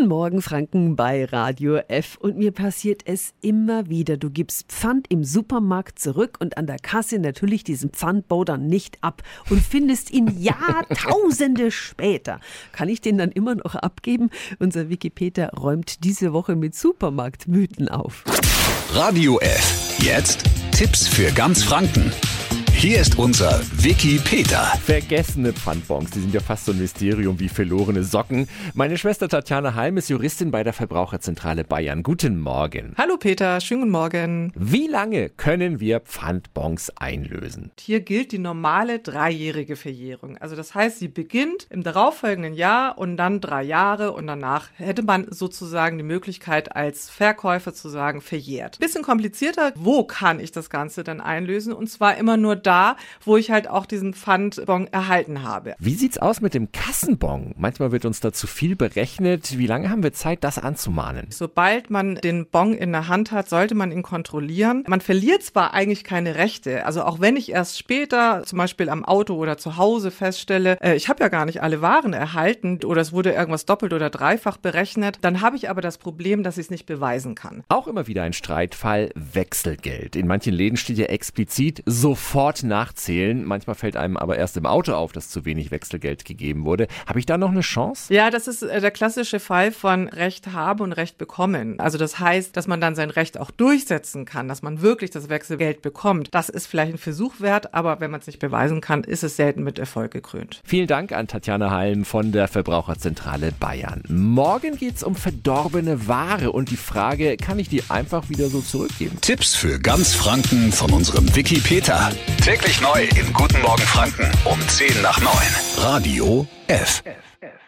Guten Morgen, Franken bei Radio F. Und mir passiert es immer wieder. Du gibst Pfand im Supermarkt zurück und an der Kasse natürlich diesen Pfandbau dann nicht ab und findest ihn Jahrtausende später. Kann ich den dann immer noch abgeben? Unser Wikipedia räumt diese Woche mit Supermarktmythen auf. Radio F. Jetzt Tipps für ganz Franken. Hier ist unser Wiki Peter. Vergessene Pfandbons, die sind ja fast so ein Mysterium wie verlorene Socken. Meine Schwester Tatjana Halm ist Juristin bei der Verbraucherzentrale Bayern. Guten Morgen. Hallo Peter, schönen guten Morgen. Wie lange können wir Pfandbons einlösen? Hier gilt die normale dreijährige Verjährung. Also das heißt, sie beginnt im darauffolgenden Jahr und dann drei Jahre und danach hätte man sozusagen die Möglichkeit als Verkäufer zu sagen, verjährt. Bisschen komplizierter, wo kann ich das Ganze dann einlösen? Und zwar immer nur da, da, wo ich halt auch diesen Pfandbon erhalten habe. Wie sieht's aus mit dem Kassenbon? Manchmal wird uns da zu viel berechnet. Wie lange haben wir Zeit, das anzumahnen? Sobald man den Bon in der Hand hat, sollte man ihn kontrollieren. Man verliert zwar eigentlich keine Rechte, also auch wenn ich erst später zum Beispiel am Auto oder zu Hause feststelle, äh, ich habe ja gar nicht alle Waren erhalten oder es wurde irgendwas doppelt oder dreifach berechnet, dann habe ich aber das Problem, dass ich es nicht beweisen kann. Auch immer wieder ein Streitfall Wechselgeld. In manchen Läden steht ja explizit sofort nachzählen. Manchmal fällt einem aber erst im Auto auf, dass zu wenig Wechselgeld gegeben wurde. Habe ich da noch eine Chance? Ja, das ist äh, der klassische Fall von Recht haben und Recht bekommen. Also das heißt, dass man dann sein Recht auch durchsetzen kann, dass man wirklich das Wechselgeld bekommt. Das ist vielleicht ein Versuch wert, aber wenn man es nicht beweisen kann, ist es selten mit Erfolg gekrönt. Vielen Dank an Tatjana Halm von der Verbraucherzentrale Bayern. Morgen geht es um verdorbene Ware und die Frage, kann ich die einfach wieder so zurückgeben? Tipps für ganz Franken von unserem Wiki Peter. Täglich neu in Guten Morgen Franken um 10 nach 9. Radio F. F.